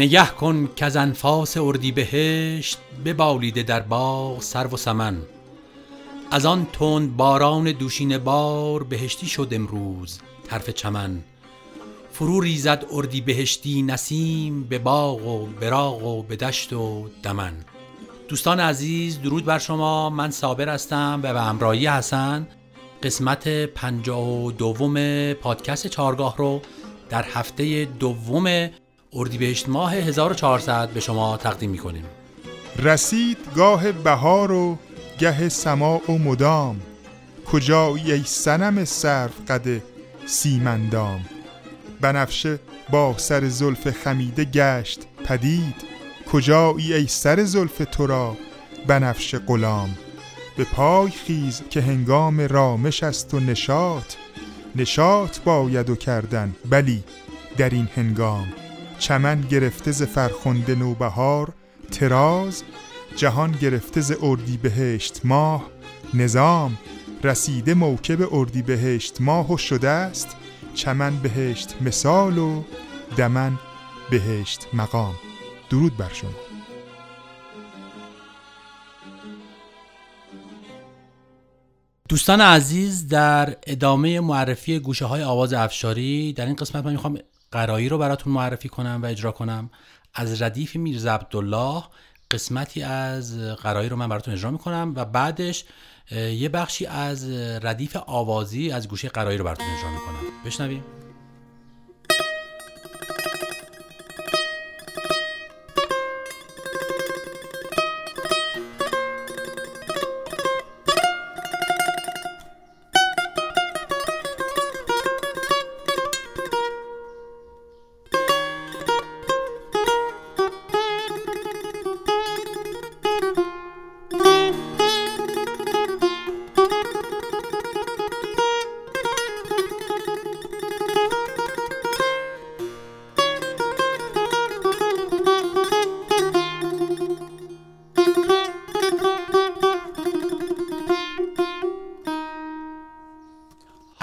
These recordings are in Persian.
نگه کن که از انفاس اردی بهشت ببالیده در باغ سرو و سمن. از آن تند باران دوشینه بار بهشتی شد امروز طرف چمن. فرو ریزد اردی بهشتی نسیم به باغ و براغ و به دشت و دمن. دوستان عزیز درود بر شما. من صابر هستم و به همراهی حسن قسمت پنجاه و دوم پادکست چارگاه رو در هفته دوم اردیبهشت ماه 1400 به شما تقدیم می‌کنیم. رسید گاه بهار و گه سما و مدام. کجایی ای سنم صرف قد سیمندام؟ بنفشه با سر زلف خمیده گشت پدید. کجایی ای سر زلف تو را بنفشه غلام؟ به پای خیز که هنگام رامش است و نشاط. نشاط باید و کردن بلی در این هنگام. چمن گرفته ز فرخنده نوبهار تراز جهان گرفته ز اردی بهشت ماه نظام رسیده موکب اردی بهشت ماه و شده است چمن بهشت مثال و دمن بهشت مقام. درود بر شما. دوستان عزیز در ادامه معرفی گوشه های آواز افشاری در این قسمت من می‌خوام قرایی رو براتون معرفی کنم و اجرا کنم. از ردیف میرزا عبدالله قسمتی از قرایی رو من براتون اجرا می‌کنم و بعدش یه بخشی از ردیف آوازی از گوشه قرایی رو براتون اجرا می‌کنم. بشنویم.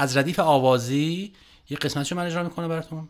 از ردیف آوازی یه قسمتشو من اجرا می‌کنه براتون.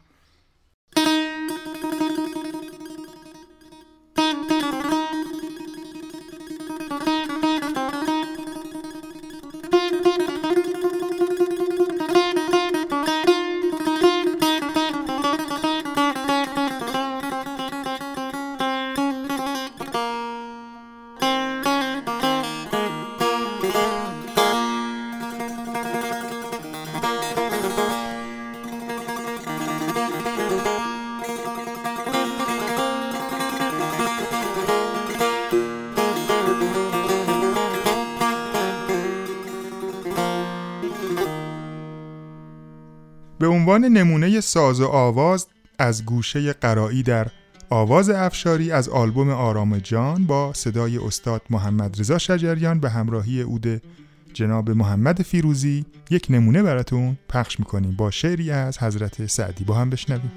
عنوان نمونه ساز و آواز از گوشه قرایی در آواز افشاری از آلبوم آرام جان با صدای استاد محمد رضا شجریان به همراهی عود جناب محمد فیروزی یک نمونه براتون پخش می‌کنیم. با شعری از حضرت سعدی با هم بشنویم.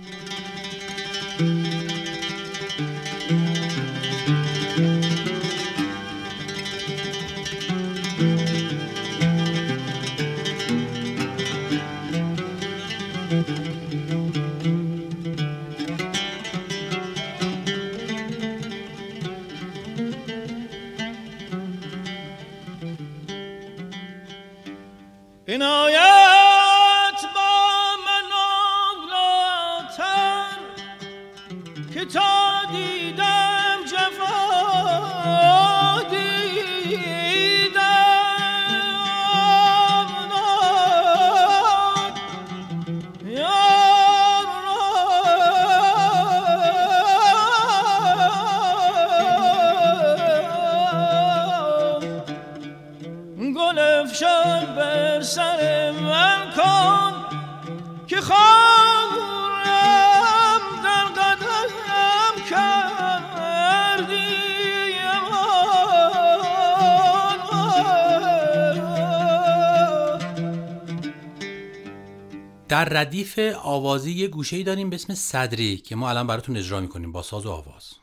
در ردیف آوازی یه گوشه داریم به اسم صدری که ما الان براتون اجرا می‌کنیم با ساز و آواز.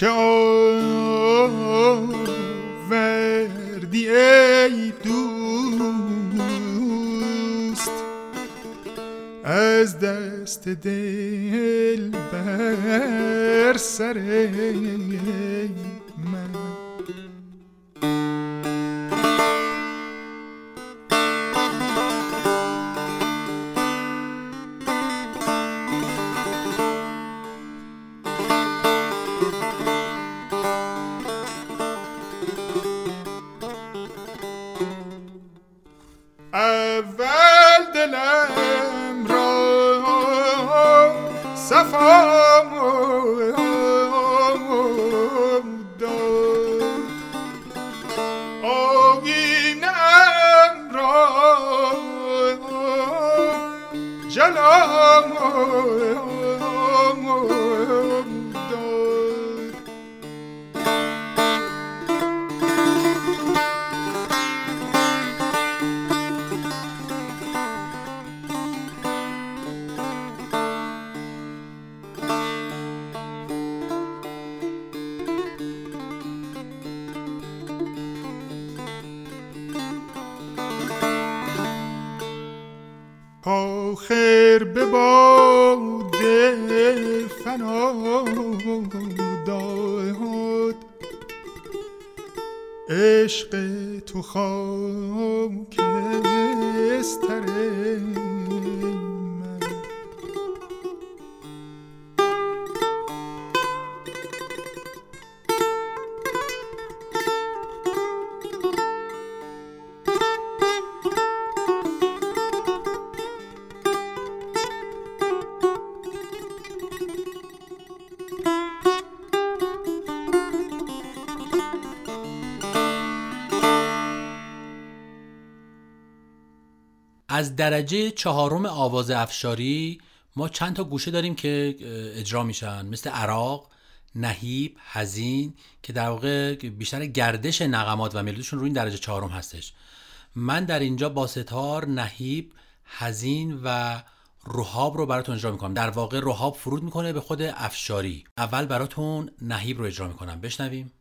چه آوردی ای دوست از دست دل بر سر Oh. آخر به باد فنا داد. عشق تو خاکستره از درجه چهارم آواز افشاری ما چند تا گوشه داریم که اجرا میشن. مثل عراق نهیب هزین که در واقع بیشتر گردش نغمات و ملودیشون روی این درجه چهارم هستش. من در اینجا با ستار نهیب هزین و روحاب رو براتون اجرا می‌کنم. در واقع روحاب فرود می‌کنه به خود افشاری. اول براتون نهیب رو اجرا می‌کنم. بشنویم.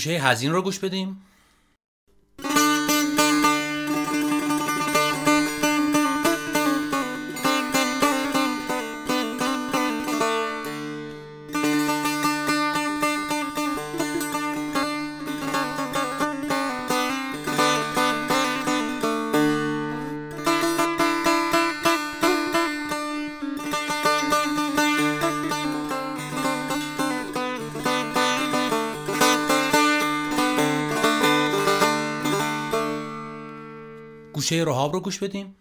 گوشه هزین رو گوش بدیم. گوشه رهاب رو گوش بدیم.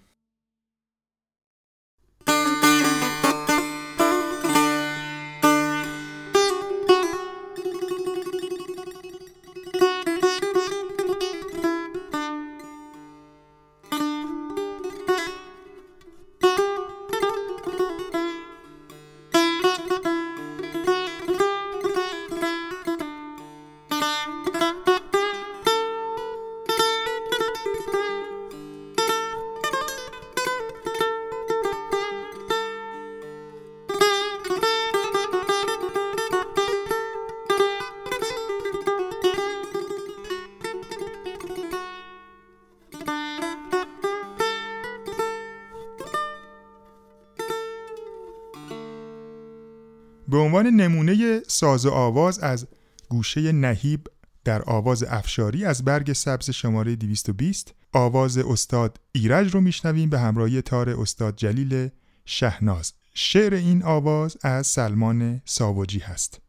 به عنوان نمونه ساز آواز از گوشه نهیب در آواز افشاری از برگ سبز شماره 220 آواز استاد ایرج رو میشنویم به همراهی تار استاد جلیل شهناز. شعر این آواز از سلمان ساوجی هست.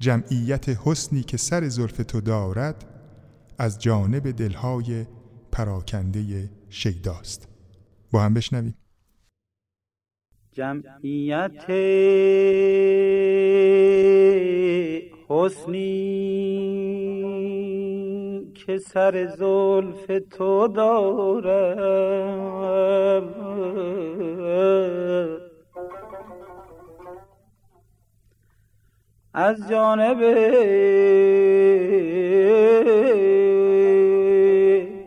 جمعیت حسنی که سر زلف تو دارد از جانب دلهای پراکنده شیداست. با هم بشنویم. جمعیت حسنی که سر زلف تو دارد از جانب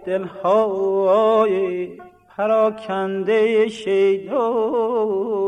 دلهای پراکنده شیداست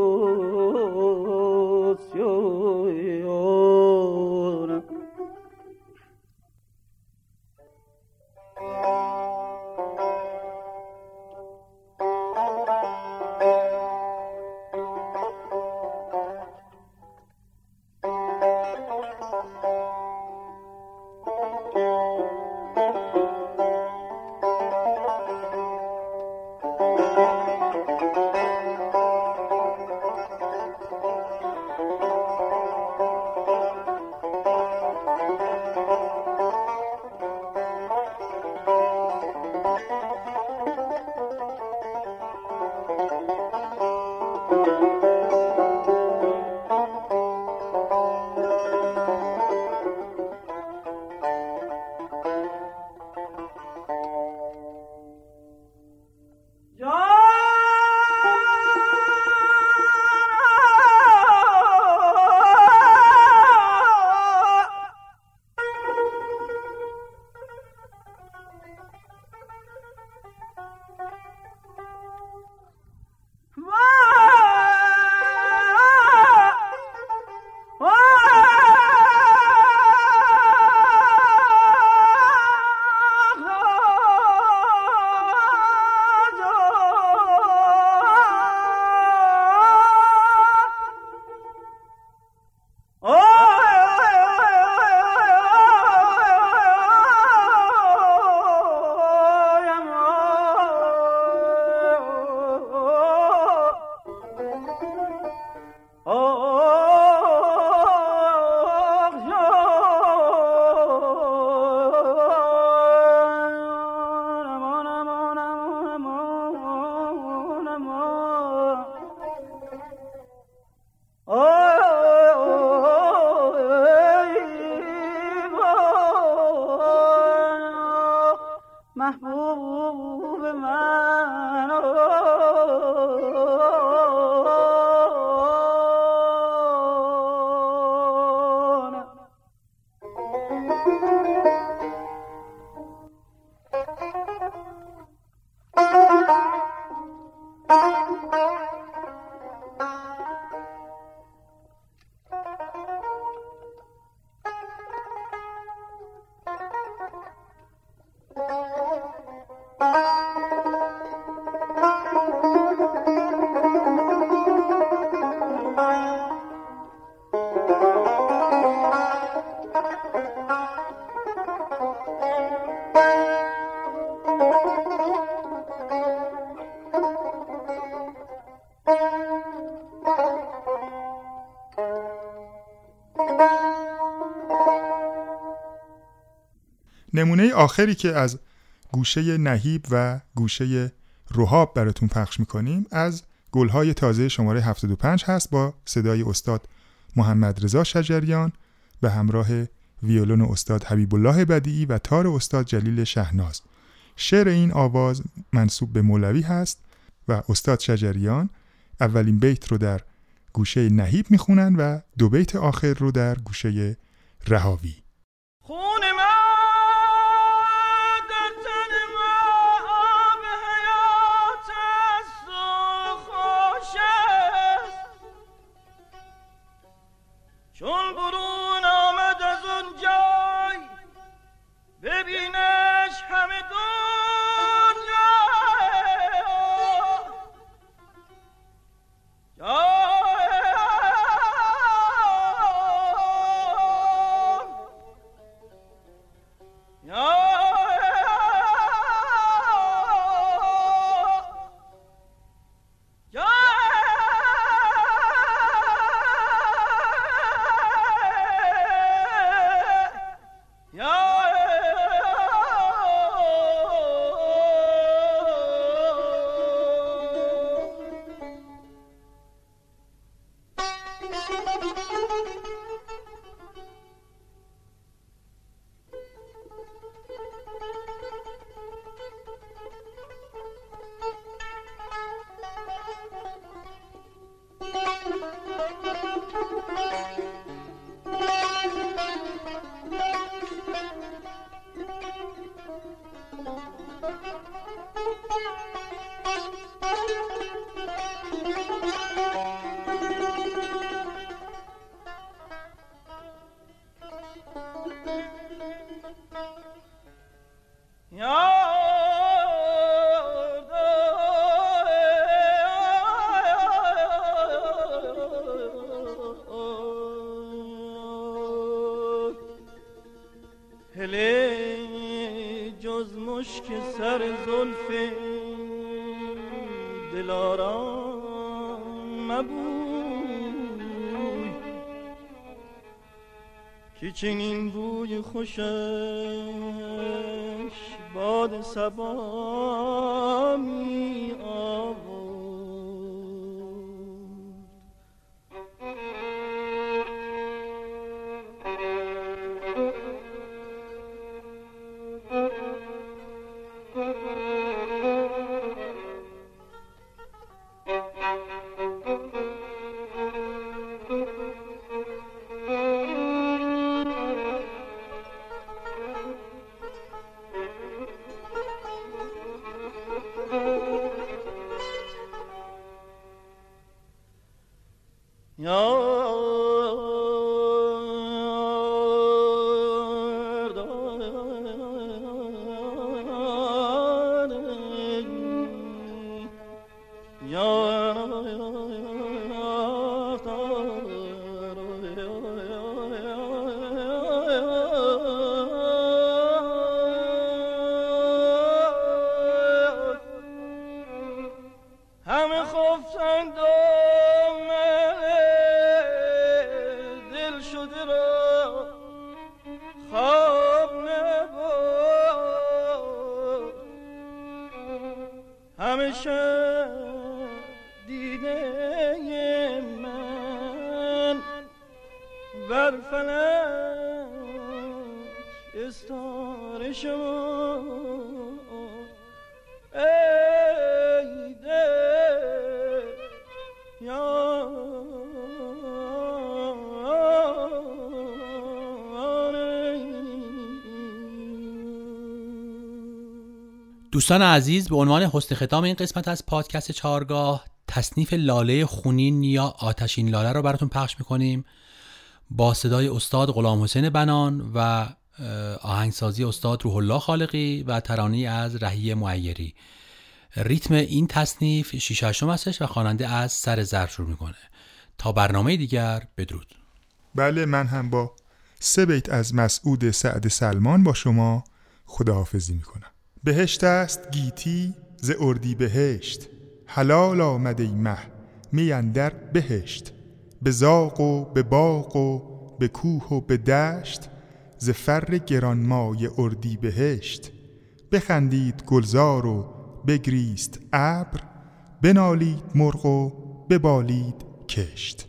نمونه آخری که از گوشه نهیب و گوشه روحاب براتون پخش می‌کنیم از گلهای تازه شماره 75 هست با صدای استاد محمد رضا شجریان به همراه ویولون استاد حبیب الله بدیعی و تار استاد جلیل شهناز. شعر این آواز منصوب به مولوی هست و استاد شجریان اولین بیت رو در گوشه نهیب می‌خونن و دو بیت آخر رو در گوشه رهاوی. هله جز مشک سر زلف دلارام مبوی که چنین بوی خوشم سبا می and دوستان عزیز به عنوان حسن ختام این قسمت از پادکست چارگاه تصنیف لاله خونین یا آتشین لاله رو براتون پخش می‌کنیم. با صدای استاد غلام حسین بنان و آهنگسازی استاد روح الله خالقی و ترانی از رهی معیری. ریتم این تصنیف شیششم هستش و خواننده از سر زر شروع می‌کنه. تا برنامه دیگر بدرود. بله من هم با سه بیت از مسعود سعد سلمان با شما خداحافظی می‌کنم. بهشت است گیتی ز اردی بهشت. حلال آمده ای مه میاندر بهشت. به زاق و به باغ و به کوه و به دشت ز فر گرانمای اردی بهشت. بخندید گلزار و بگریست ابر بنالید مرغ و ببالید کشت.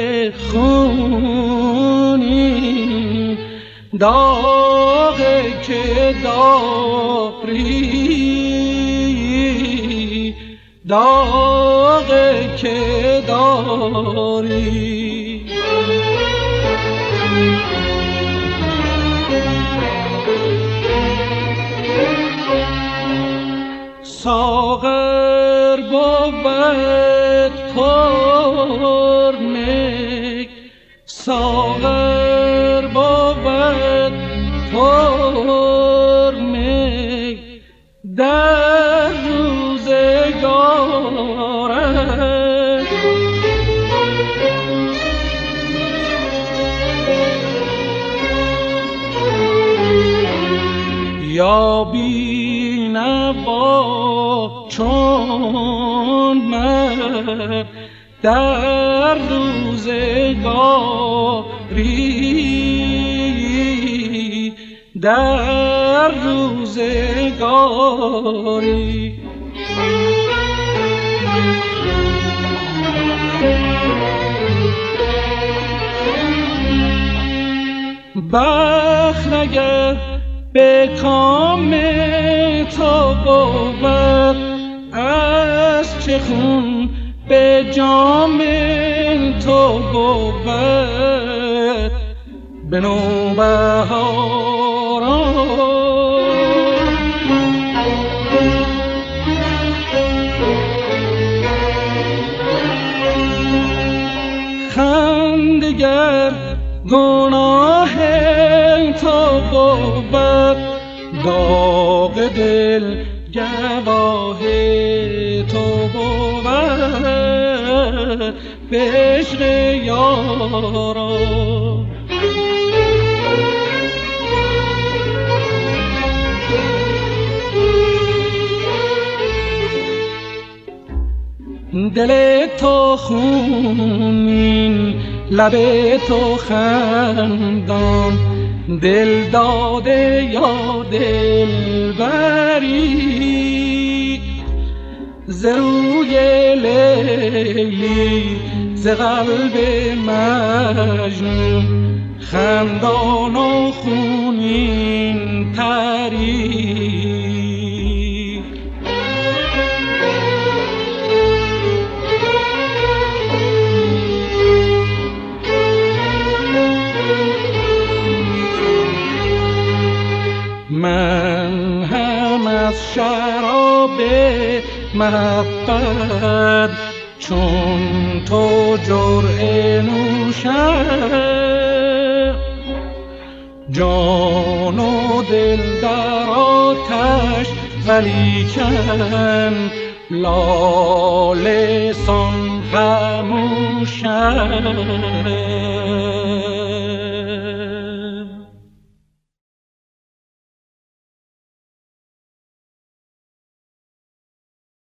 خونی داغ که داری. داغ که داری. ساغر بود پرنک ساغر بود پرنک در روزگارش یا بی نوا چون من در روزگاری. در روزگاری. بخت نگر به کام تو بود از چه خون به جام تو بود. به نوبهاران خندگر گناه تو بود. داغ دل گواه تو بود به عشق یاران دل تو خونین لب تو خندان. دل داده یا دل بری ز روی لیلی ز قلب مجنون خندان و خونین تری. محبت چون تو جرعه نوشم جان و دل در آتش ولیکن لاله سان